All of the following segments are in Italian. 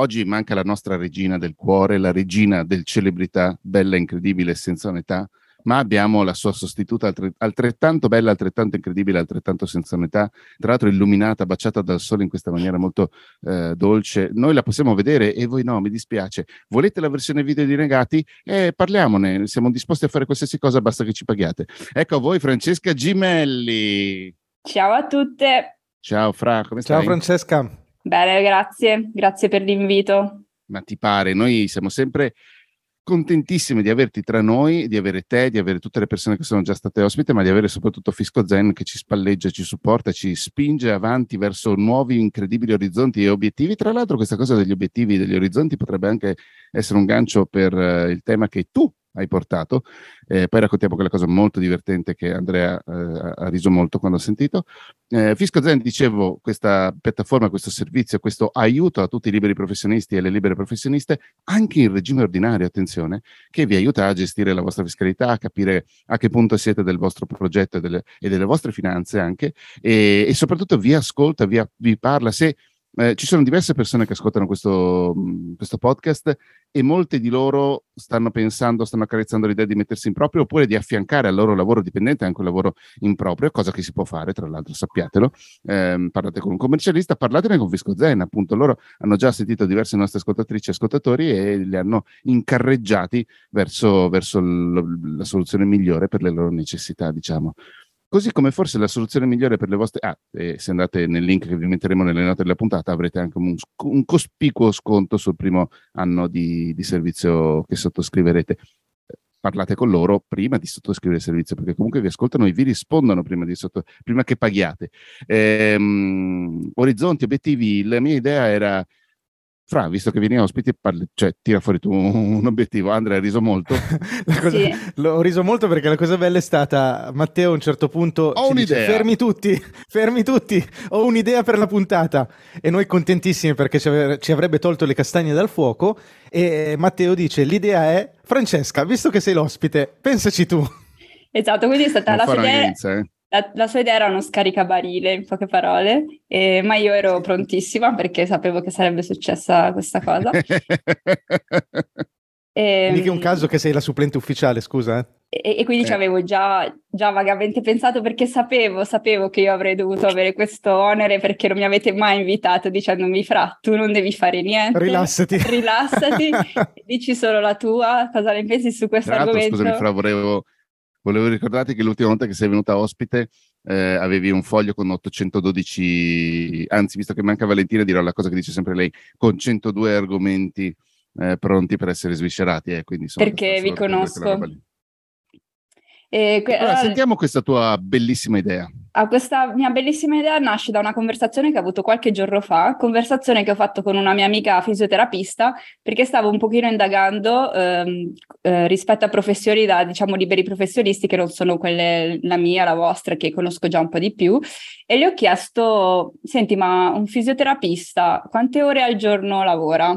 Oggi manca la nostra regina del cuore, la regina del celebrità, bella, incredibile, senza un'età, ma abbiamo la sua sostituta altrettanto bella, altrettanto incredibile, altrettanto senza un'età, tra l'altro illuminata, baciata dal sole in questa maniera molto eh, dolce. Noi la possiamo vedere e voi no, mi dispiace. Volete la versione video di Negati? Eh, parliamone, siamo disposti a fare qualsiasi cosa, basta che ci paghiate. Ecco a voi Francesca Gimelli. Ciao a tutte. Ciao Fra, come stai? Ciao Francesca. Bene, grazie, grazie per l'invito. Ma ti pare, noi siamo sempre contentissimi di averti tra noi, di avere te, di avere tutte le persone che sono già state ospite, ma di avere soprattutto Fisco Zen che ci spalleggia, ci supporta, ci spinge avanti verso nuovi incredibili orizzonti e obiettivi. Tra l'altro questa cosa degli obiettivi, degli orizzonti potrebbe anche essere un gancio per uh, il tema che tu hai portato. Eh, poi raccontiamo quella cosa molto divertente che Andrea eh, ha riso molto quando ha sentito. Eh, Fisco Zen, dicevo, questa piattaforma, questo servizio, questo aiuto a tutti i liberi professionisti e le libere professioniste, anche in regime ordinario, attenzione, che vi aiuta a gestire la vostra fiscalità, a capire a che punto siete del vostro progetto e delle, e delle vostre finanze anche, e, e soprattutto vi ascolta, vi, vi parla. Se eh, ci sono diverse persone che ascoltano questo, questo, podcast e molte di loro stanno pensando, stanno accarezzando l'idea di mettersi in proprio oppure di affiancare al loro lavoro dipendente anche un lavoro in proprio, cosa che si può fare, tra l'altro sappiatelo. Eh, parlate con un commercialista, parlatene con Fisco Zen, appunto loro hanno già sentito diverse nostre ascoltatrici e ascoltatori e li hanno incarreggiati verso, verso l- la soluzione migliore per le loro necessità, diciamo. Così come forse la soluzione migliore per le vostre... Ah, se andate nel link che vi metteremo nelle note della puntata avrete anche un, un cospicuo sconto sul primo anno di, di servizio che sottoscriverete parlate con loro prima di sottoscrivere il servizio, perché comunque vi ascoltano e vi rispondono prima, sotto, prima che paghiate. Ehm, orizzonti, obiettivi, la mia idea era fra, visto che vieni ospite, parli, cioè, tira fuori tu un obiettivo. Andrea, hai riso molto? cosa, sì. Ho riso molto perché la cosa bella è stata, Matteo a un certo punto ho un'idea. Dice, fermi tutti, fermi tutti, ho un'idea per la puntata. E noi contentissimi perché ci, av- ci avrebbe tolto le castagne dal fuoco. E Matteo dice, l'idea è, Francesca, visto che sei l'ospite, pensaci tu. Esatto, quindi è stata non la sua idea... Eh. La, la, sua idea era uno scaricabarile, in poche parole, eh, ma io ero prontissima perché sapevo che sarebbe successa questa cosa. e, Mica un caso che sei la supplente ufficiale, scusa. Eh. E, e, quindi eh. ci avevo già, già, vagamente pensato perché sapevo, sapevo che io avrei dovuto avere questo onere perché non mi avete mai invitato dicendomi fra, tu non devi fare niente. Rilassati. Rilassati, dici solo la tua, cosa ne pensi su questo argomento? Scusami, fra, volevo Volevo ricordarti che l'ultima volta che sei venuta ospite eh, avevi un foglio con 812, anzi, visto che manca Valentina, dirò la cosa che dice sempre lei, con 102 argomenti eh, pronti per essere sviscerati. Eh, quindi, insomma, Perché vi conosco. Que- allora, sentiamo questa tua bellissima idea. Ah, questa mia bellissima idea nasce da una conversazione che ho avuto qualche giorno fa, conversazione che ho fatto con una mia amica fisioterapista, perché stavo un pochino indagando ehm, eh, rispetto a professioni da, diciamo, liberi professionisti che non sono quelle, la mia, la vostra, che conosco già un po' di più, e le ho chiesto, senti, ma un fisioterapista quante ore al giorno lavora?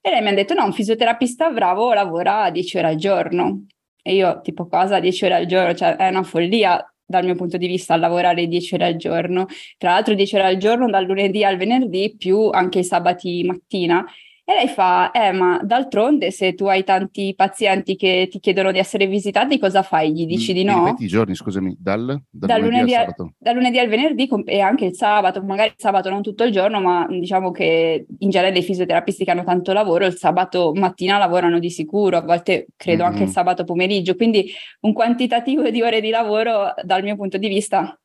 E lei mi ha detto, no, un fisioterapista bravo lavora 10 ore al giorno. E io, tipo, cosa 10 ore al giorno? Cioè, è una follia dal mio punto di vista lavorare 10 ore al giorno. Tra l'altro 10 ore al giorno dal lunedì al venerdì più anche i sabati mattina e lei fa, eh, ma d'altronde se tu hai tanti pazienti che ti chiedono di essere visitati, cosa fai? Gli dici di no? Ripeti i giorni, scusami, dal, dal, dal lunedì, lunedì, al, dal lunedì al venerdì e anche il sabato, magari il sabato non tutto il giorno, ma diciamo che in genere dei fisioterapisti che hanno tanto lavoro, il sabato mattina lavorano di sicuro, a volte credo mm-hmm. anche il sabato pomeriggio, quindi un quantitativo di ore di lavoro dal mio punto di vista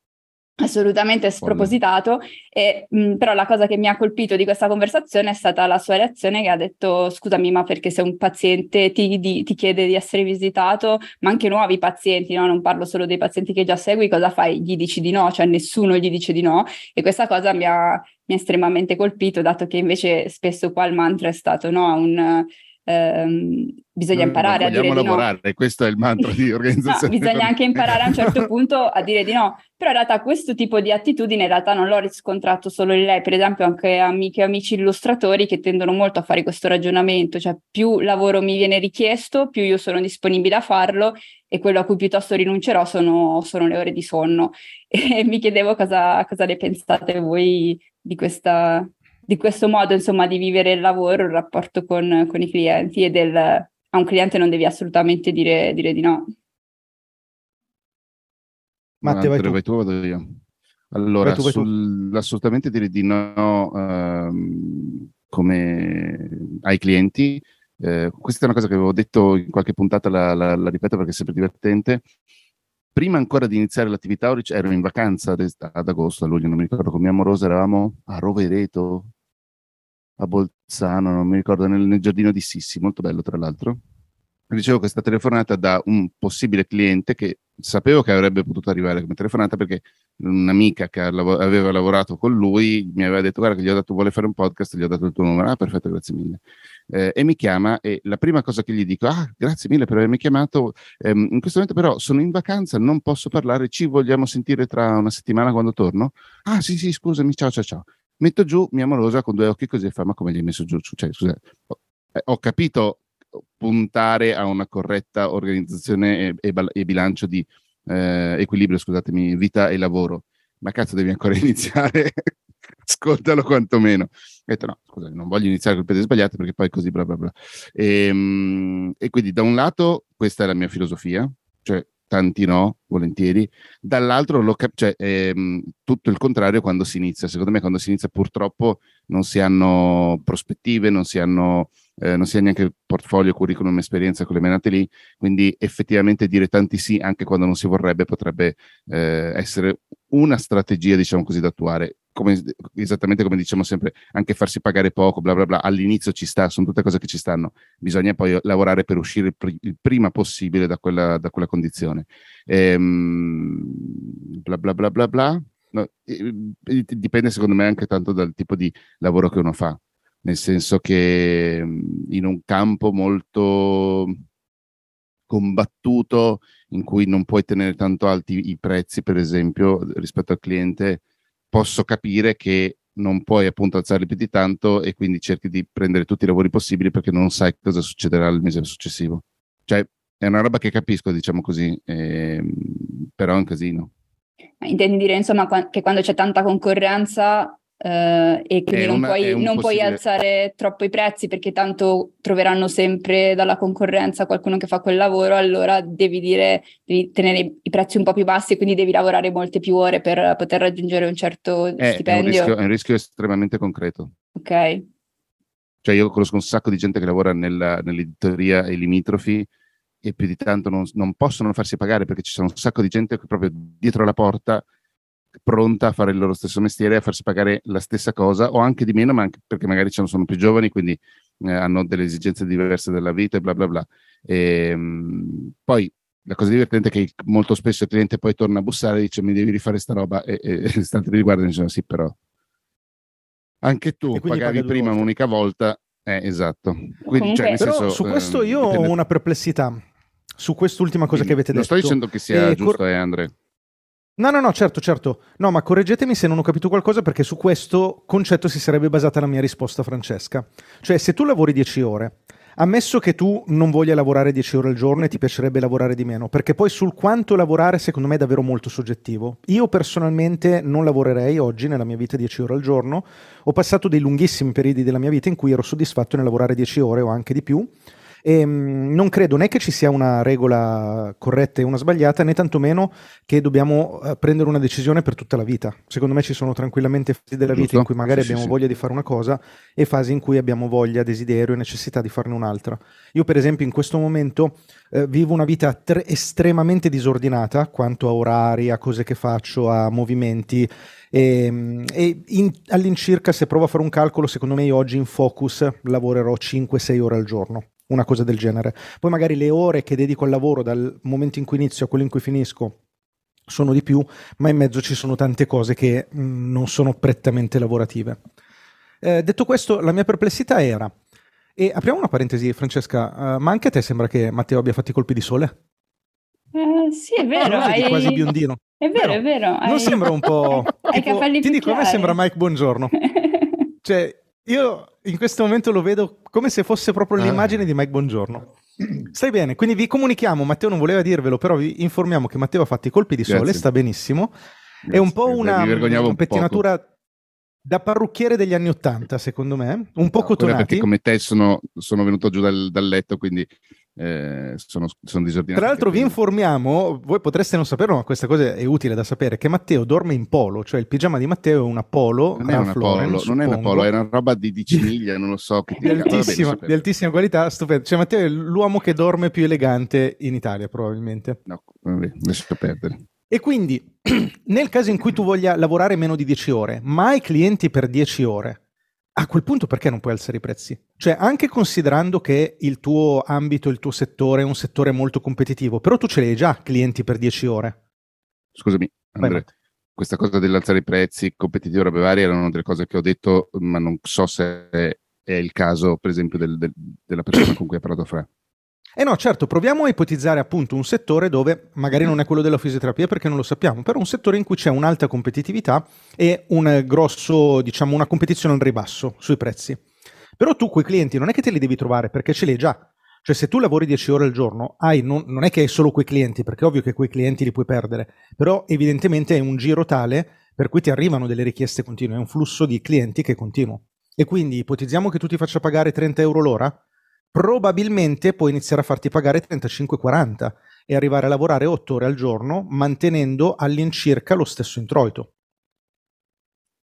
assolutamente spropositato, e, mh, però la cosa che mi ha colpito di questa conversazione è stata la sua reazione che ha detto scusami ma perché se un paziente ti, di, ti chiede di essere visitato, ma anche nuovi pazienti, no? non parlo solo dei pazienti che già segui, cosa fai? Gli dici di no, cioè nessuno gli dice di no e questa cosa mi ha, mi ha estremamente colpito dato che invece spesso qua il mantra è stato no, un ehm, bisogna non, imparare a dire lavorare, di no. questo è il mantra di organizzazione. no, bisogna anche imparare a un certo punto a dire di no, però in realtà questo tipo di attitudine in realtà non l'ho riscontrato solo in lei, per esempio anche amiche e amici illustratori che tendono molto a fare questo ragionamento, cioè più lavoro mi viene richiesto, più io sono disponibile a farlo e quello a cui piuttosto rinuncerò sono, sono le ore di sonno. E mi chiedevo cosa, cosa ne pensate voi di questa di questo modo, insomma, di vivere il lavoro, il rapporto con, con i clienti e del a un cliente non devi assolutamente dire, dire di no. Matteo, vai tu. vai tu, vado io. Allora, vai tu, vai sul, assolutamente dire di no ehm, come ai clienti. Eh, questa è una cosa che avevo detto in qualche puntata, la, la, la ripeto perché è sempre divertente. Prima ancora di iniziare l'attività, ero in vacanza ad agosto, a luglio, non mi ricordo, con mia amorosa eravamo a Rovereto, a Bolzano, non mi ricordo, nel, nel giardino di Sissi, molto bello tra l'altro. Ricevo questa telefonata da un possibile cliente che sapevo che avrebbe potuto arrivare come telefonata perché un'amica che aveva lavorato con lui mi aveva detto guarda che gli ho dato vuole fare un podcast gli ho dato il tuo numero. Ah perfetto grazie mille. Eh, e mi chiama e la prima cosa che gli dico ah grazie mille per avermi chiamato. Ehm, in questo momento però sono in vacanza non posso parlare ci vogliamo sentire tra una settimana quando torno? Ah sì sì scusami ciao ciao ciao metto giù mia amorosa con due occhi così e fa ma come gli hai messo giù cioè scusa ho, eh, ho capito puntare a una corretta organizzazione e, e, e bilancio di eh, equilibrio, scusatemi, vita e lavoro. Ma cazzo, devi ancora iniziare? Ascoltalo quantomeno. Ho detto no, scusa, non voglio iniziare con il piede sbagliato perché poi così bla bla bla. E, ehm, e quindi da un lato questa è la mia filosofia, cioè tanti no, volentieri. Dall'altro, lo cap- cioè, ehm, tutto il contrario quando si inizia. Secondo me, quando si inizia, purtroppo non si hanno prospettive, non si hanno eh, non si ha neanche portfolio, curriculum, esperienza con le menate lì, quindi effettivamente dire tanti sì anche quando non si vorrebbe potrebbe eh, essere una strategia, diciamo così, da attuare. Come, esattamente come diciamo sempre, anche farsi pagare poco, bla bla bla, all'inizio ci sta, sono tutte cose che ci stanno, bisogna poi lavorare per uscire il, pr- il prima possibile da quella, da quella condizione. Ehm, bla bla bla bla bla. No, dipende secondo me anche tanto dal tipo di lavoro che uno fa nel senso che in un campo molto combattuto in cui non puoi tenere tanto alti i prezzi, per esempio, rispetto al cliente, posso capire che non puoi appunto alzarli più di tanto e quindi cerchi di prendere tutti i lavori possibili perché non sai cosa succederà il mese successivo. Cioè, è una roba che capisco, diciamo così, ehm, però è un casino. Intendi dire, insomma, che quando c'è tanta concorrenza Uh, e quindi non, puoi, non puoi, alzare troppo i prezzi perché tanto troveranno sempre dalla concorrenza qualcuno che fa quel lavoro, allora devi dire, devi tenere i prezzi un po' più bassi e quindi devi lavorare molte più ore per poter raggiungere un certo è, stipendio. È un, rischio, è un rischio estremamente concreto. Ok. Cioè io conosco un sacco di gente che lavora nella, nell'editoria e limitrofi e più di tanto non, non possono farsi pagare perché ci sono un sacco di gente che proprio dietro la porta pronta a fare il loro stesso mestiere e a farsi pagare la stessa cosa o anche di meno, ma anche perché magari sono più giovani, quindi eh, hanno delle esigenze diverse della vita e bla bla bla. E, ehm, mh, poi la cosa divertente è che molto spesso il cliente poi torna a bussare e dice mi devi rifare sta roba e, e l'istante li guarda e dicono sì però anche tu pagavi prima volte. un'unica volta eh, esatto. Quindi, cioè, però senso, su questo io dipende... ho una perplessità su quest'ultima cosa che avete detto non sto dicendo che sia eh, giusto cor- eh Andre No, no, no, certo, certo. No, ma correggetemi se non ho capito qualcosa perché su questo concetto si sarebbe basata la mia risposta, Francesca. Cioè, se tu lavori 10 ore, ammesso che tu non voglia lavorare 10 ore al giorno e ti piacerebbe lavorare di meno, perché poi sul quanto lavorare secondo me è davvero molto soggettivo. Io personalmente non lavorerei oggi nella mia vita 10 ore al giorno. Ho passato dei lunghissimi periodi della mia vita in cui ero soddisfatto nel lavorare 10 ore o anche di più e, ehm, non credo né che ci sia una regola corretta e una sbagliata, né tantomeno che dobbiamo eh, prendere una decisione per tutta la vita. Secondo me ci sono tranquillamente fasi della vita in cui magari sì, abbiamo sì, voglia sì. di fare una cosa e fasi in cui abbiamo voglia, desiderio e necessità di farne un'altra. Io per esempio in questo momento eh, vivo una vita tre- estremamente disordinata quanto a orari, a cose che faccio, a movimenti e, ehm, e in, all'incirca se provo a fare un calcolo secondo me io oggi in focus lavorerò 5-6 ore al giorno una cosa del genere. Poi magari le ore che dedico al lavoro dal momento in cui inizio a quello in cui finisco sono di più, ma in mezzo ci sono tante cose che mh, mm, non sono prettamente lavorative. Eh, detto questo, la mia perplessità era, e apriamo una parentesi Francesca, uh, ma anche a te sembra che Matteo abbia fatto i colpi di sole? Uh, sì, è vero. Ah, hai... quasi biondino. È vero, è vero. Non hai... sembra un po'... tipo, ti dico, a me sembra Mike Buongiorno. cioè, io in questo momento lo vedo come se fosse proprio ah. l'immagine di Mike Buongiorno. Stai bene, quindi vi comunichiamo, Matteo non voleva dirvelo, però vi informiamo che Matteo ha fatto i colpi di sole, Grazie. sta benissimo. Grazie. È un po' una, una pettinatura... da parrucchiere degli anni Ottanta, secondo me, un po' no, cotonati. Perché come te sono, sono venuto giù dal, dal letto, quindi eh, sono, sono disordinato. Tra l'altro vi informiamo, voi potreste non saperlo, ma questa cosa è utile da sapere, che Matteo dorme in polo, cioè il pigiama di Matteo è una polo. Non è una Lauren, polo, non è una polo, è una roba di 10 miglia, non lo so. Che di, altissima, di altissima qualità, stupendo. Cioè Matteo è l'uomo che dorme più elegante in Italia, probabilmente. No, vabbè, lascia perdere. E quindi, nel caso in cui tu voglia lavorare meno di 10 ore, ma hai clienti per 10 ore, a quel punto perché non puoi alzare i prezzi? Cioè, anche considerando che il tuo ambito, il tuo settore è un settore molto competitivo, però tu ce li hai già clienti per 10 ore. Scusami, Andrea, questa cosa dell'alzare i prezzi, competitivo, robe varie, erano delle cose che ho detto, ma non so se è il caso, per esempio, del, del, della persona con cui ha parlato Fra. Eh no, certo, proviamo a ipotizzare appunto un settore dove magari non è quello della fisioterapia perché non lo sappiamo, però un settore in cui c'è un'alta competitività e un grosso, diciamo, una competizione al ribasso sui prezzi. Però tu quei clienti non è che te li devi trovare perché ce li hai già. Cioè se tu lavori 10 ore al giorno, hai, non, non è che hai solo quei clienti, perché è ovvio che quei clienti li puoi perdere, però evidentemente è un giro tale per cui ti arrivano delle richieste continue, è un flusso di clienti che è continuo. E quindi ipotizziamo che tu ti faccia pagare 30 euro l'ora, probabilmente puoi iniziare a farti pagare 35-40 e arrivare a lavorare 8 ore al giorno mantenendo all'incirca lo stesso introito.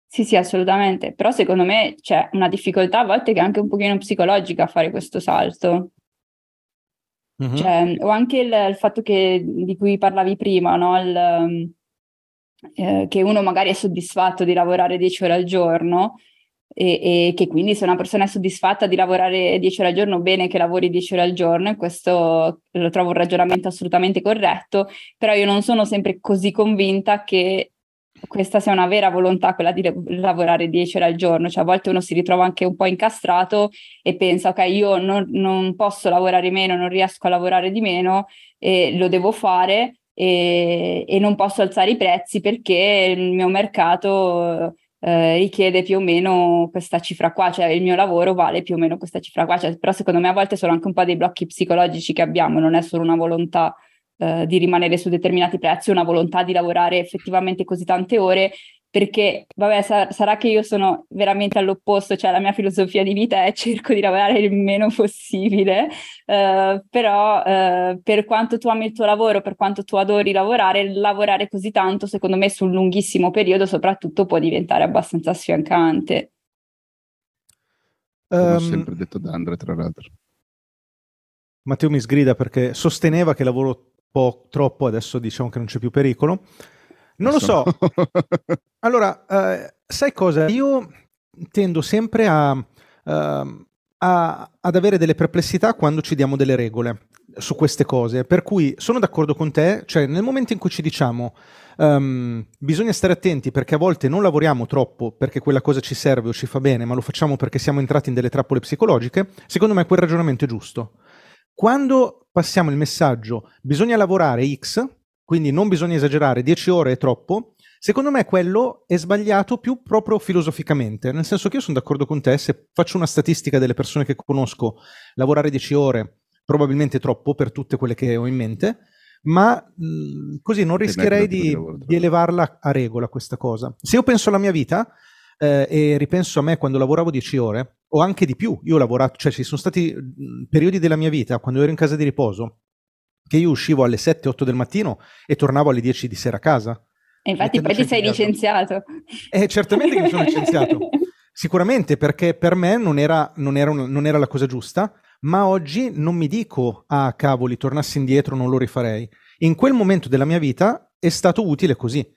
Sì, sì, assolutamente. Però secondo me c'è una difficoltà a volte che è anche un pochino psicologica a fare questo salto. Mm-hmm. Cioè, o anche il, il, fatto che, di cui parlavi prima, no? il, eh, che uno magari è soddisfatto di lavorare 10 ore al giorno, e, e, che quindi se una persona è soddisfatta di lavorare 10 ore al giorno, bene che lavori 10 ore al giorno e questo lo trovo un ragionamento assolutamente corretto, però io non sono sempre così convinta che questa sia una vera volontà, quella di lavorare 10 ore al giorno, cioè a volte uno si ritrova anche un po' incastrato e pensa ok io non, non posso lavorare meno, non riesco a lavorare di meno e lo devo fare e, e non posso alzare i prezzi perché il mio mercato eh, richiede più o meno questa cifra qua, cioè il mio lavoro vale più o meno questa cifra qua, cioè, però secondo me a volte sono anche un po' dei blocchi psicologici che abbiamo, non è solo una volontà eh, di rimanere su determinati prezzi, una volontà di lavorare effettivamente così tante ore perché vabbè sa- sarà che io sono veramente all'opposto, cioè la mia filosofia di vita è cerco di lavorare il meno possibile, eh, però eh, per quanto tu ami il tuo lavoro, per quanto tu adori lavorare, lavorare così tanto secondo me sul lunghissimo periodo soprattutto può diventare abbastanza sfiancante. Come um, ho sempre detto da Andre tra l'altro. Matteo mi sgrida perché sosteneva che lavoro po' troppo, adesso diciamo che non c'è più pericolo. Non lo so. allora, eh, sai cosa? Io tendo sempre a, uh, a, ad avere delle perplessità quando ci diamo delle regole su queste cose, per cui sono d'accordo con te, cioè nel momento in cui ci diciamo um, bisogna stare attenti perché a volte non lavoriamo troppo perché quella cosa ci serve o ci fa bene, ma lo facciamo perché siamo entrati in delle trappole psicologiche, secondo me quel ragionamento è giusto. Quando passiamo il messaggio bisogna lavorare X, quindi non bisogna esagerare, 10 ore è troppo. Secondo me quello è sbagliato più proprio filosoficamente, nel senso che io sono d'accordo con te, se faccio una statistica delle persone che conosco, lavorare 10 ore probabilmente è troppo per tutte quelle che ho in mente, ma mh, così non rischierei di, di, elevarla a regola questa cosa. Se io penso alla mia vita eh, e ripenso a me quando lavoravo 10 ore, o anche di più, io ho lavorato, cioè ci sono stati periodi della mia vita, quando ero in casa di riposo, che io uscivo alle 7-8 del mattino e tornavo alle 10 di sera a casa. E infatti poi ti sei licenziato. Eh, certamente che mi sono licenziato. Sicuramente perché per me non era, non, era non era, la cosa giusta, ma oggi non mi dico, ah cavoli, tornassi indietro non lo rifarei. In quel momento della mia vita è stato utile così.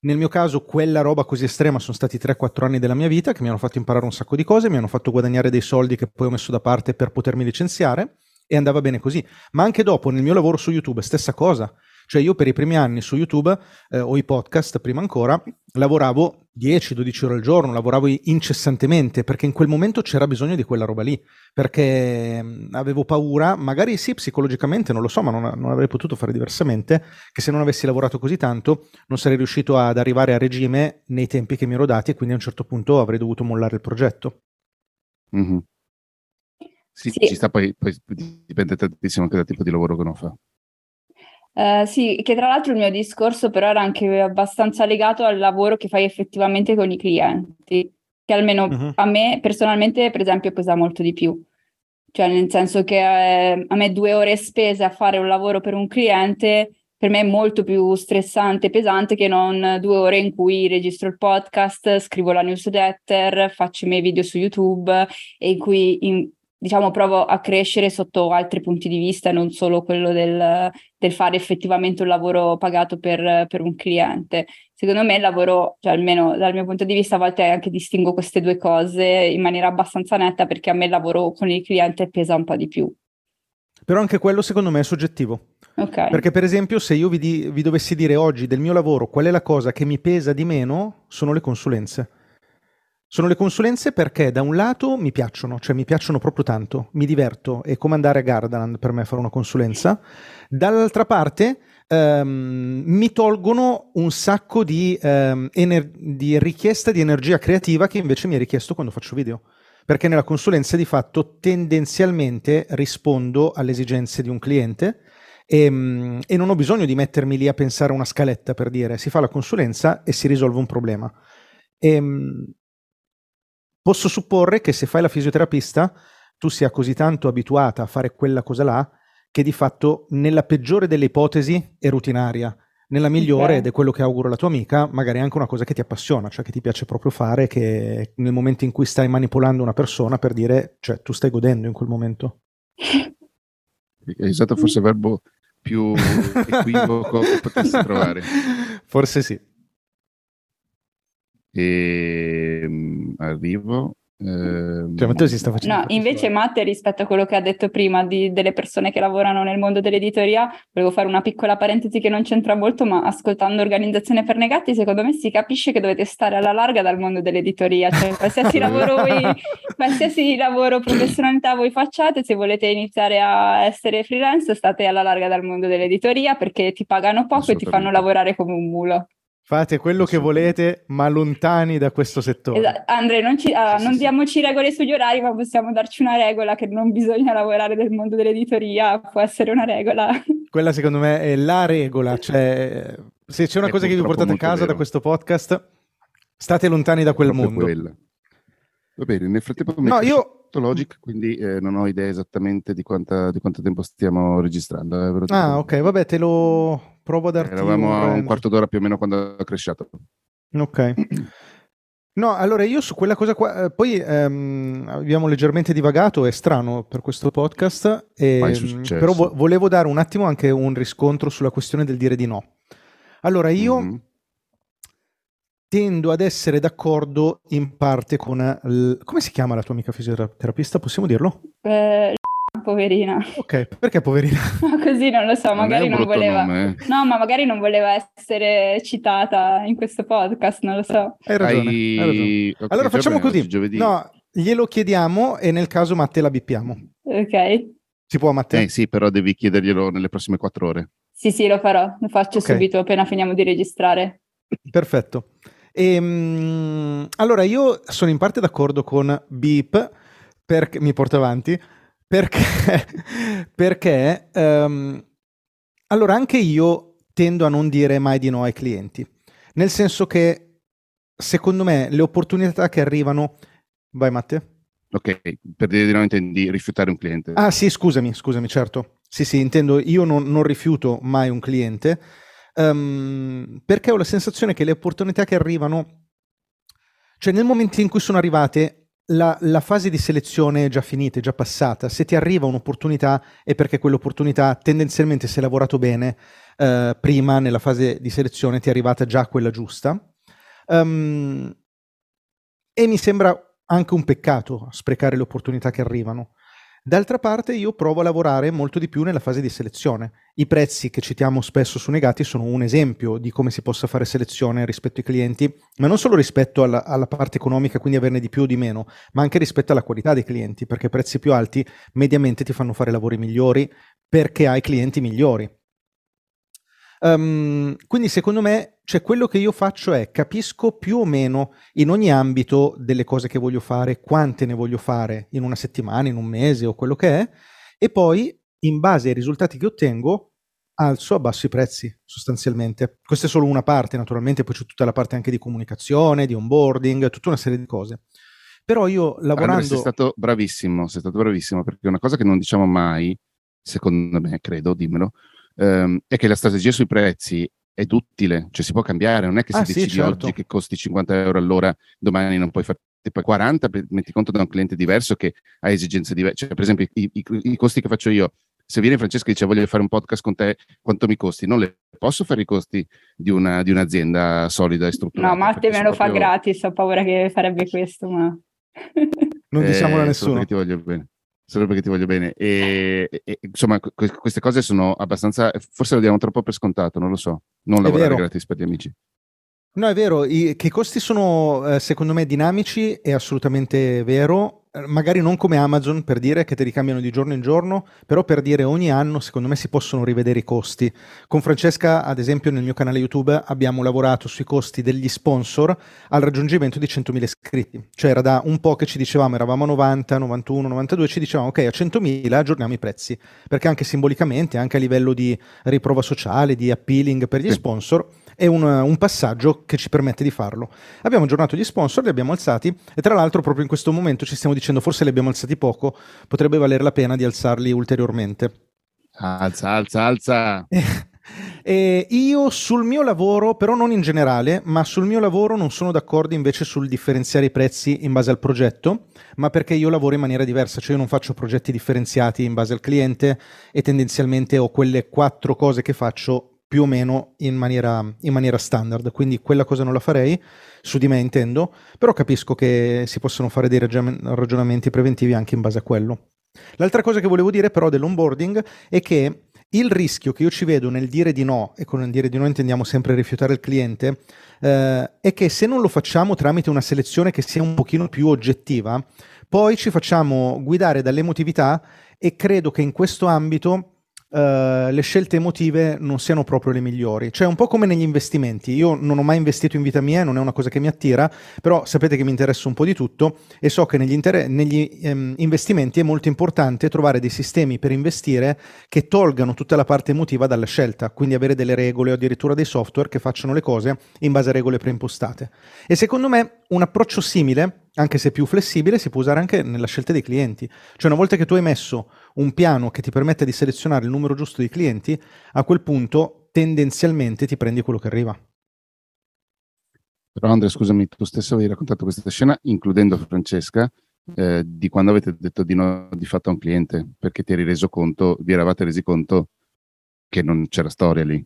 Nel mio caso quella roba così estrema sono stati 3-4 anni della mia vita che mi hanno fatto imparare un sacco di cose, mi hanno fatto guadagnare dei soldi che poi ho messo da parte per potermi licenziare e andava bene così. Ma anche dopo, nel mio lavoro su YouTube, stessa cosa. Cioè io per i primi anni su YouTube eh, o i podcast, prima ancora, lavoravo 10-12 ore al giorno, lavoravo incessantemente perché in quel momento c'era bisogno di quella roba lì, perché mh, avevo paura, magari sì psicologicamente, non lo so, ma non, non, avrei potuto fare diversamente, che se non avessi lavorato così tanto non sarei riuscito ad arrivare a regime nei tempi che mi ero dati e quindi a un certo punto avrei dovuto mollare il progetto. Mm-hmm. Sì, sì. ci sta poi, poi, dipende tantissimo anche dal tipo di lavoro che uno fa. Uh, sì, che tra l'altro il mio discorso però era anche abbastanza legato al lavoro che fai effettivamente con i clienti. che almeno uh-huh. a me personalmente, per esempio, pesa molto di più. Cioè, nel senso che eh, a me due ore spese a fare un lavoro per un cliente per me è molto più stressante e pesante che non due ore in cui registro il podcast, scrivo la newsletter, faccio i miei video su YouTube e in cui in, diciamo provo a crescere sotto altri punti di vista, non solo quello del, del fare effettivamente un lavoro pagato per, per, un cliente. Secondo me il lavoro, cioè almeno dal mio punto di vista, a volte anche distingo queste due cose in maniera abbastanza netta perché a me il lavoro con il cliente pesa un po' di più. Però anche quello secondo me è soggettivo. Okay. Perché per esempio se io vi, di, vi dovessi dire oggi del mio lavoro qual è la cosa che mi pesa di meno, sono le consulenze. Sono le consulenze perché da un lato mi piacciono, cioè mi piacciono proprio tanto, mi diverto, è come andare a Gardaland per me fare una consulenza. Dall'altra parte ehm, mi tolgono un sacco di, ehm, ener- di richiesta di energia creativa che invece mi è richiesto quando faccio video perché nella consulenza di fatto tendenzialmente rispondo alle esigenze di un cliente e, ehm, e, non ho bisogno di mettermi lì a pensare una scaletta per dire si fa la consulenza e si risolve un problema. E, posso supporre che se fai la fisioterapista tu sia così tanto abituata a fare quella cosa là che di fatto nella peggiore delle ipotesi è rutinaria nella migliore, okay. ed è quello che auguro alla tua amica, magari è anche una cosa che ti appassiona, cioè che ti piace proprio fare, che nel momento in cui stai manipolando una persona per dire, cioè tu stai godendo in quel momento. È esatto forse il verbo più equivoco che potessi trovare. Forse sì. E, ehm, arrivo eh, cioè, Matteo si sta facendo. No, invece Matte, rispetto a quello che ha detto prima di, delle persone che lavorano nel mondo dell'editoria, volevo fare una piccola parentesi che non c'entra molto, ma ascoltando Organizzazione per Negati, secondo me si capisce che dovete stare alla larga dal mondo dell'editoria. Cioè, qualsiasi lavoro voi, qualsiasi lavoro, professionalità voi facciate, se volete iniziare a essere freelance, state alla larga dal mondo dell'editoria perché ti pagano poco e ti fanno lavorare come un mulo. Fate quello che volete, ma lontani da questo settore. Esatto. Andre, non, ci, uh, non diamoci regole sugli orari, ma possiamo darci una regola che non bisogna lavorare nel mondo dell'editoria, può essere una regola. Quella secondo me è la regola, cioè se c'è una è cosa che vi portate a casa vero. da questo podcast, state lontani da quel mondo. Quella. Va bene, nel frattempo mi no, io... Logic, quindi eh, non ho idea esattamente di, quanta, di, quanto tempo stiamo registrando. Eh, ah, ok, vabbè, te lo provo a darti Eravamo un... a un quarto d'ora più o meno quando ha cresciuto. Ok. No, allora io su quella cosa qua, eh, poi ehm, abbiamo leggermente divagato, è strano per questo podcast, e, ehm, però vo- volevo dare un attimo anche un riscontro sulla questione del dire di no. Allora io mm-hmm. tendo ad essere d'accordo in parte con... L- come si chiama la tua amica fisioterapista? Possiamo dirlo? Eh, poverina. Ok, perché poverina? Così non lo so, magari non, non voleva. Nome. No, ma magari non voleva essere citata in questo podcast, non lo so. Hai ragione. Hai... Hai ragione. Okay, allora facciamo così. No, glielo chiediamo e nel caso Matte la bippiamo. Ok. Si può, Matte? Eh sì, però devi chiederglielo nelle prossime quattro ore. Sì, sì, lo farò. Lo faccio okay. subito appena finiamo di registrare. Perfetto. E, ehm, allora, io sono in parte d'accordo con Beep, perché mi porto avanti, perché, perché um, allora anche io tendo a non dire mai di no ai clienti, nel senso che secondo me le opportunità che arrivano... Vai Matte? Ok, per dire di no intendi rifiutare un cliente. Ah sì, scusami, scusami, certo. Sì, sì, intendo, io non, non rifiuto mai un cliente, um, perché ho la sensazione che le opportunità che arrivano, cioè nel momento in cui sono arrivate, la, la, fase di selezione è già finita, è già passata. Se ti arriva un'opportunità è perché quell'opportunità tendenzialmente se hai lavorato bene eh, prima nella fase di selezione ti è arrivata già quella giusta. Um, e mi sembra anche un peccato sprecare le opportunità che arrivano. D'altra parte io provo a lavorare molto di più nella fase di selezione. I prezzi che citiamo spesso su Negati sono un esempio di come si possa fare selezione rispetto ai clienti, ma non solo rispetto alla, alla parte economica, quindi averne di più o di meno, ma anche rispetto alla qualità dei clienti, perché prezzi più alti mediamente ti fanno fare lavori migliori perché hai clienti migliori. Um, quindi secondo me, cioè quello che io faccio è capisco più o meno in ogni ambito delle cose che voglio fare, quante ne voglio fare in una settimana, in un mese o quello che è, e poi in base ai risultati che ottengo alzo, abbasso i prezzi sostanzialmente. Questa è solo una parte, naturalmente, poi c'è tutta la parte anche di comunicazione, di onboarding, tutta una serie di cose. Però io lavorando... Andrea, sei stato bravissimo, sei stato bravissimo, perché una cosa che non diciamo mai, secondo me, credo, dimmelo, ehm, è che la strategia sui prezzi è duttile, cioè si può cambiare, non è che se ah, decidi sì, certo. oggi che costi 50 euro all'ora, domani non puoi fare poi 40, metti conto da un cliente diverso che ha esigenze diverse. Cioè, per esempio, i, i, i, costi che faccio io, se viene Francesca e dice voglio fare un podcast con te, quanto mi costi? Non le posso fare i costi di, una, di un'azienda solida e strutturata. No, Matti me lo proprio... fa gratis, ho paura che farebbe questo, ma... non diciamolo a eh, nessuno. Perché ti voglio bene. Solo perché ti voglio bene. E, e insomma, que- queste cose sono abbastanza. Forse lo diamo troppo per scontato, non lo so. Non lavorare gratis per gli amici. No, è vero, I, che i costi sono eh, secondo me dinamici, è assolutamente vero. Eh, magari non come Amazon per dire che te li cambiano di giorno in giorno, però per dire ogni anno secondo me si possono rivedere i costi. Con Francesca, ad esempio, nel mio canale YouTube abbiamo lavorato sui costi degli sponsor al raggiungimento di 100.000 iscritti. Cioè era da un po' che ci dicevamo, eravamo a 90, 91, 92, ci dicevamo ok, a 100.000 aggiorniamo i prezzi, perché anche simbolicamente, anche a livello di riprova sociale, di appealing per gli sponsor, è un, un, passaggio che ci permette di farlo. Abbiamo aggiornato gli sponsor, li abbiamo alzati e tra l'altro proprio in questo momento ci stiamo dicendo forse li abbiamo alzati poco, potrebbe valere la pena di alzarli ulteriormente. Alza, alza, alza. E io sul mio lavoro, però non in generale, ma sul mio lavoro non sono d'accordo invece sul differenziare i prezzi in base al progetto, ma perché io lavoro in maniera diversa, cioè io non faccio progetti differenziati in base al cliente e tendenzialmente ho quelle quattro cose che faccio più o meno in maniera, in maniera, standard, quindi quella cosa non la farei, su di me intendo, però capisco che si possono fare dei ragionamenti preventivi anche in base a quello. L'altra cosa che volevo dire però dell'onboarding è che il rischio che io ci vedo nel dire di no, e con il dire di no intendiamo sempre rifiutare il cliente, eh, è che se non lo facciamo tramite una selezione che sia un pochino più oggettiva, poi ci facciamo guidare dall'emotività e credo che in questo ambito Uh, le scelte emotive non siano proprio le migliori. Cioè, un po' come negli investimenti. Io non ho mai investito in vita mia, non è una cosa che mi attira, però sapete che mi interessa un po' di tutto e so che negli, inter- negli um, investimenti è molto importante trovare dei sistemi per investire che tolgano tutta la parte emotiva dalla scelta, quindi avere delle regole o addirittura dei software che facciano le cose in base a regole preimpostate. E secondo me un approccio simile anche se più flessibile, si può usare anche nella scelta dei clienti. Cioè, una volta che tu hai messo un piano che ti permette di selezionare il numero giusto di clienti, a quel punto tendenzialmente ti prendi quello che arriva. Però Andrea, scusami, tu stesso avevi raccontato questa scena, includendo Francesca, eh, di quando avete detto di no di fatto a un cliente, perché ti eri reso conto, vi eravate resi conto che non c'era storia lì.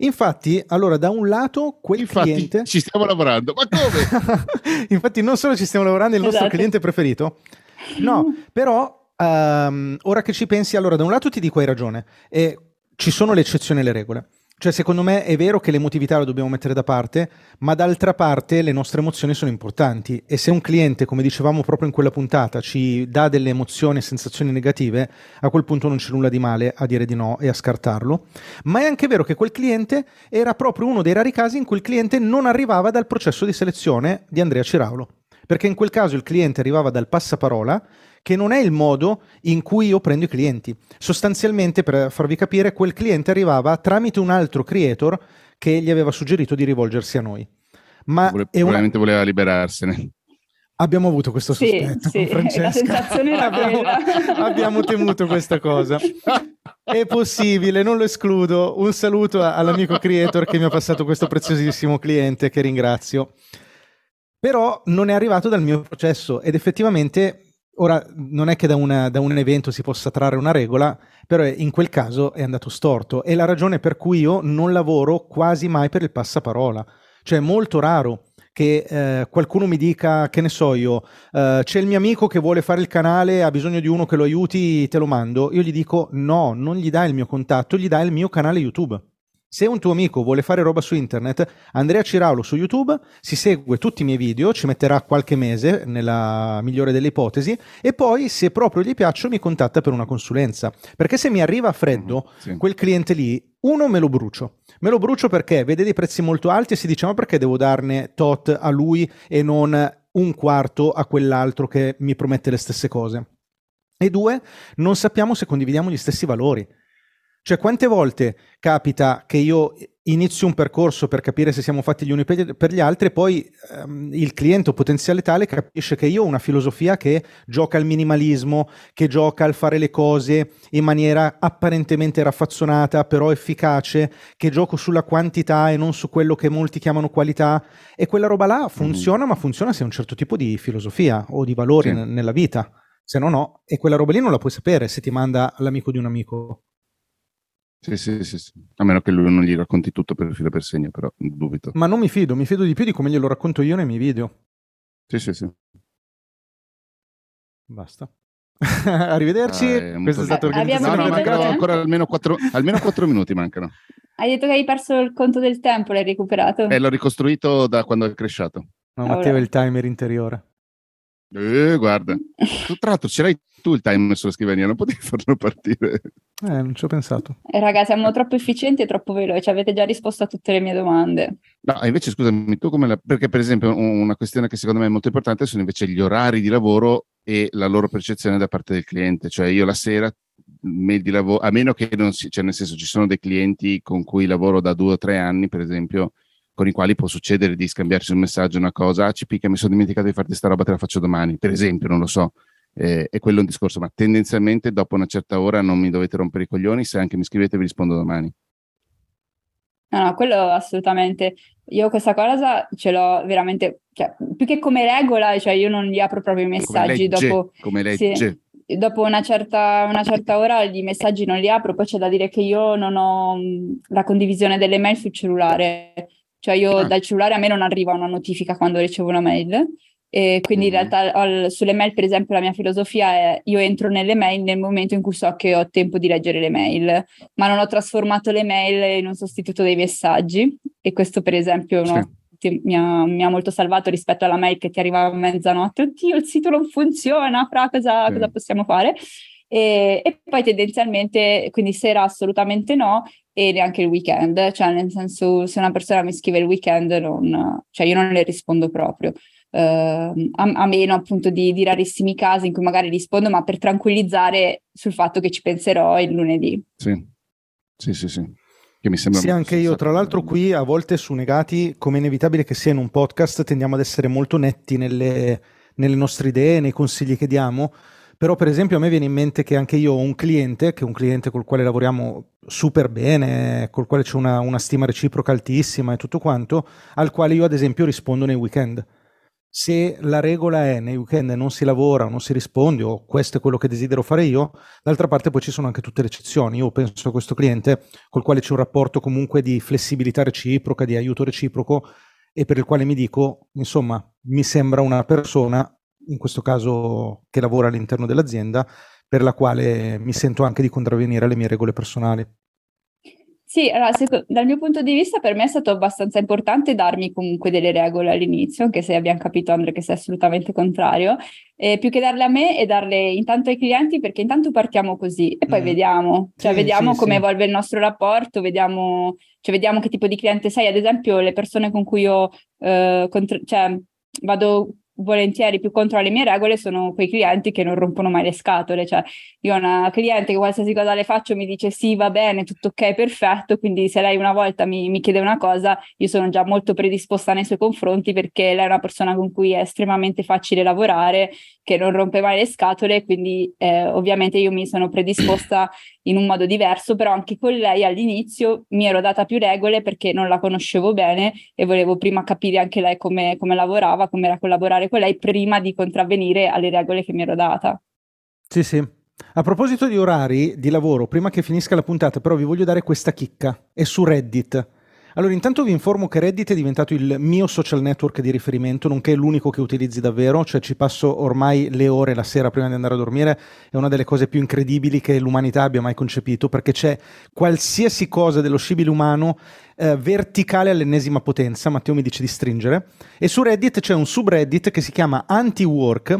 Infatti, allora, da un lato, quel Infatti, cliente. Ci stiamo lavorando, ma come? Infatti, non solo ci stiamo lavorando, è il esatto. nostro cliente preferito. No, però Um, ora che ci pensi, allora, da un lato ti dico hai ragione, e ci sono le eccezioni alle regole. Cioè, secondo me è vero che l'emotività la dobbiamo mettere da parte, ma d'altra parte le nostre emozioni sono importanti e se un cliente, come dicevamo proprio in quella puntata, ci dà delle emozioni e sensazioni negative, a quel punto non c'è nulla di male a dire di no e a scartarlo. Ma è anche vero che quel cliente era proprio uno dei rari casi in cui il cliente non arrivava dal processo di selezione di Andrea Ciraulo. Perché in quel caso il cliente arrivava dal passaparola che non è il modo in cui io prendo i clienti. Sostanzialmente, per farvi capire, quel cliente arrivava tramite un altro creator che gli aveva suggerito di rivolgersi a noi. Ma Vole- probabilmente una... voleva liberarsene. Abbiamo avuto questo sospetto sì, con sì, Francesca. abbiamo, abbiamo temuto questa cosa. È possibile, non lo escludo. Un saluto all'amico creator che mi ha passato questo preziosissimo cliente che ringrazio. Però non è arrivato dal mio processo ed effettivamente Ora, non è che da, una, da, un evento si possa trarre una regola, però in quel caso è andato storto. È la ragione per cui io non lavoro quasi mai per il passaparola. Cioè, è molto raro che eh, qualcuno mi dica, che ne so io, eh, c'è il mio amico che vuole fare il canale, ha bisogno di uno che lo aiuti, te lo mando. Io gli dico no, non gli dai il mio contatto, gli dai il mio canale YouTube. Se un tuo amico vuole fare roba su internet, Andrea Ciraulo su YouTube si segue tutti i miei video, ci metterà qualche mese nella migliore delle ipotesi e poi se proprio gli piacciono mi contatta per una consulenza. Perché se mi arriva a freddo, mm, sì. quel cliente lì, uno me lo brucio. Me lo brucio perché vede dei prezzi molto alti e si dice ma perché devo darne tot a lui e non un quarto a quell'altro che mi promette le stesse cose. E due, non sappiamo se condividiamo gli stessi valori. Cioè, quante volte capita che io inizio un percorso per capire se siamo fatti gli uni per gli altri e poi ehm, il cliente o potenziale tale capisce che io ho una filosofia che gioca al minimalismo, che gioca al fare le cose in maniera apparentemente raffazzonata, però efficace, che gioco sulla quantità e non su quello che molti chiamano qualità e quella roba là mm-hmm. funziona, mm. ma funziona se hai un certo tipo di filosofia o di valori sì. n- nella vita. Se no, no. E quella roba lì non la puoi sapere se ti manda l'amico di un amico. Sì, sì, sì, sì, A meno che lui non gli racconti tutto per filo per segno, però dubito. Ma non mi fido, mi fido di più di come glielo racconto io nei miei video. Sì, sì, sì. Basta. Arrivederci. Ah, Questo è stato organizzato. No, no, mancano ancora almeno quattro, almeno quattro minuti mancano. Hai detto che hai perso il conto del tempo, l'hai recuperato? Eh, l'ho ricostruito da quando è cresciuto. No, Matteo è il timer interiore. Eh, guarda, tra l'altro ce l'hai tu il timer sulla scrivania, non potevi farlo partire. Eh, non ci ho pensato. Eh, raga, siamo troppo efficienti e troppo veloci, avete già risposto a tutte le mie domande. No, invece scusami, tu come la... Perché per esempio una questione che secondo me è molto importante sono invece gli orari di lavoro e la loro percezione da parte del cliente. Cioè io la sera, mail di lavoro, a meno che non si... cioè nel senso ci sono dei clienti con cui lavoro da due o tre anni, per esempio, con i quali può succedere di scambiarsi un messaggio, una cosa, ah, CP mi sono dimenticato di farti sta roba, te la faccio domani, per esempio, non lo so. Eh, e quello è un discorso, ma tendenzialmente dopo una certa ora non mi dovete rompere i coglioni, se anche mi scrivete vi rispondo domani. No, no, quello assolutamente. Io questa cosa ce l'ho veramente, cioè, più che come regola, cioè io non gli apro proprio i messaggi come legge, dopo... Come legge. Sì, dopo una certa, una certa, ora i messaggi non li apro, poi c'è da dire che io non ho la condivisione delle mail sul cellulare, cioè io ah. dal cellulare a me non arriva una notifica quando ricevo una mail e quindi mm-hmm. in realtà ho, sulle mail per esempio la mia filosofia è io entro nelle mail nel momento in cui so che ho tempo di leggere le mail, ma non ho trasformato le mail in un sostituto dei messaggi e questo per esempio sì. no, ti, mi, ha, mi, ha, molto salvato rispetto alla mail che ti arrivava a mezzanotte, oddio il sito non funziona, fra cosa, sì. cosa possiamo fare? E, e, poi tendenzialmente, quindi sera assolutamente no, e neanche il weekend, cioè nel senso se una persona mi scrive il weekend, non, cioè io non le rispondo proprio. Uh, a, a, meno appunto di, di, rarissimi casi in cui magari rispondo, ma per tranquillizzare sul fatto che ci penserò il lunedì. Sì, sì, sì, sì. Che mi sembra sì, anche io. Tra l'altro, qui a volte su Negati, come inevitabile che sia in un podcast, tendiamo ad essere molto netti nelle, nelle nostre idee, nei consigli che diamo. Però, per esempio, a me viene in mente che anche io ho un cliente, che è un cliente col quale lavoriamo super bene, col quale c'è una, una stima reciproca altissima e tutto quanto, al quale io, ad esempio, rispondo nei weekend. Se la regola è nei weekend non si lavora o non si risponde o questo è quello che desidero fare io, d'altra parte poi ci sono anche tutte le eccezioni. Io penso a questo cliente col quale c'è un rapporto comunque di flessibilità reciproca, di aiuto reciproco e per il quale mi dico, insomma, mi sembra una persona in questo caso che lavora all'interno dell'azienda, per la quale mi sento anche di contravvenire alle mie regole personali. Sì, allora, se, dal mio punto di vista per me è stato abbastanza importante darmi comunque delle regole all'inizio, anche se abbiamo capito Andre che sei assolutamente contrario, eh, più che darle a me e darle intanto ai clienti perché intanto partiamo così e poi mm. vediamo, cioè sì, vediamo sì, come sì. evolve il nostro rapporto, vediamo, cioè, vediamo che tipo di cliente sei, ad esempio le persone con cui io eh, contro- cioè, vado volentieri più contro le mie regole sono quei clienti che non rompono mai le scatole, cioè io ho una cliente che qualsiasi cosa le faccio mi dice sì va bene, tutto ok, perfetto, quindi se lei una volta mi, mi chiede una cosa io sono già molto predisposta nei suoi confronti perché lei è una persona con cui è estremamente facile lavorare, che non rompe mai le scatole, quindi eh, ovviamente io mi sono predisposta in un modo diverso, però anche con lei all'inizio mi ero data più regole perché non la conoscevo bene e volevo prima capire anche lei come, come lavorava, come era collaborare con lei prima di contravvenire alle regole che mi ero data. Sì, sì. A proposito di orari di lavoro, prima che finisca la puntata, però vi voglio dare questa chicca. È su Reddit. Allora, intanto vi informo che Reddit è diventato il mio social network di riferimento, nonché l'unico che utilizzi davvero, cioè ci passo ormai le ore la sera prima di andare a dormire, è una delle cose più incredibili che l'umanità abbia mai concepito, perché c'è qualsiasi cosa dello scibile umano eh, verticale all'ennesima potenza, Matteo mi dice di stringere, e su Reddit c'è un subreddit che si chiama Anti-Work,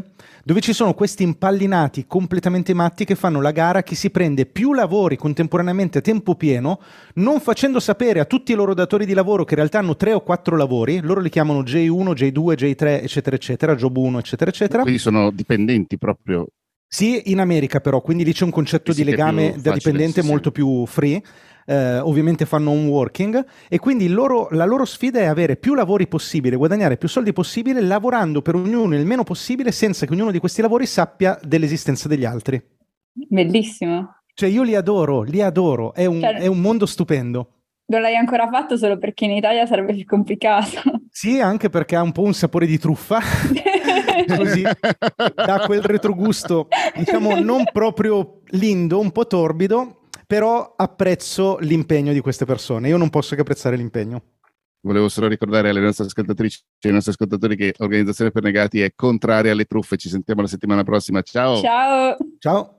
dove ci sono questi impallinati completamente matti che fanno la gara a chi si prende più lavori contemporaneamente a tempo pieno, non facendo sapere a tutti i loro datori di lavoro che in realtà hanno tre o quattro lavori, loro li chiamano J1, J2, J3, eccetera, eccetera, Job 1, eccetera, eccetera. Quindi sono dipendenti proprio Sì, in America però, quindi lì c'è un concetto di legame da dipendente molto più free. Eh, ovviamente fanno un working e quindi loro- la loro sfida è avere più lavori possibile, guadagnare più soldi possibile, lavorando per ognuno il meno possibile senza che ognuno di questi lavori sappia dell'esistenza degli altri. Bellissimo. Cioè io li adoro, li adoro, è un, Cioè- è un mondo stupendo. Non l'hai ancora fatto solo perché in Italia sarebbe più complicato. Sì, anche perché ha un po' un sapore di truffa, così dà quel retrogusto, diciamo, non proprio lindo, un po' torbido, però apprezzo l'impegno di queste persone. Io non posso che apprezzare l'impegno. Volevo solo ricordare alle nostre ascoltatrici e ai nostri ascoltatori che Organizzazione per Negati è contraria alle truffe. Ci sentiamo la settimana prossima. Ciao! Ciao. Ciao!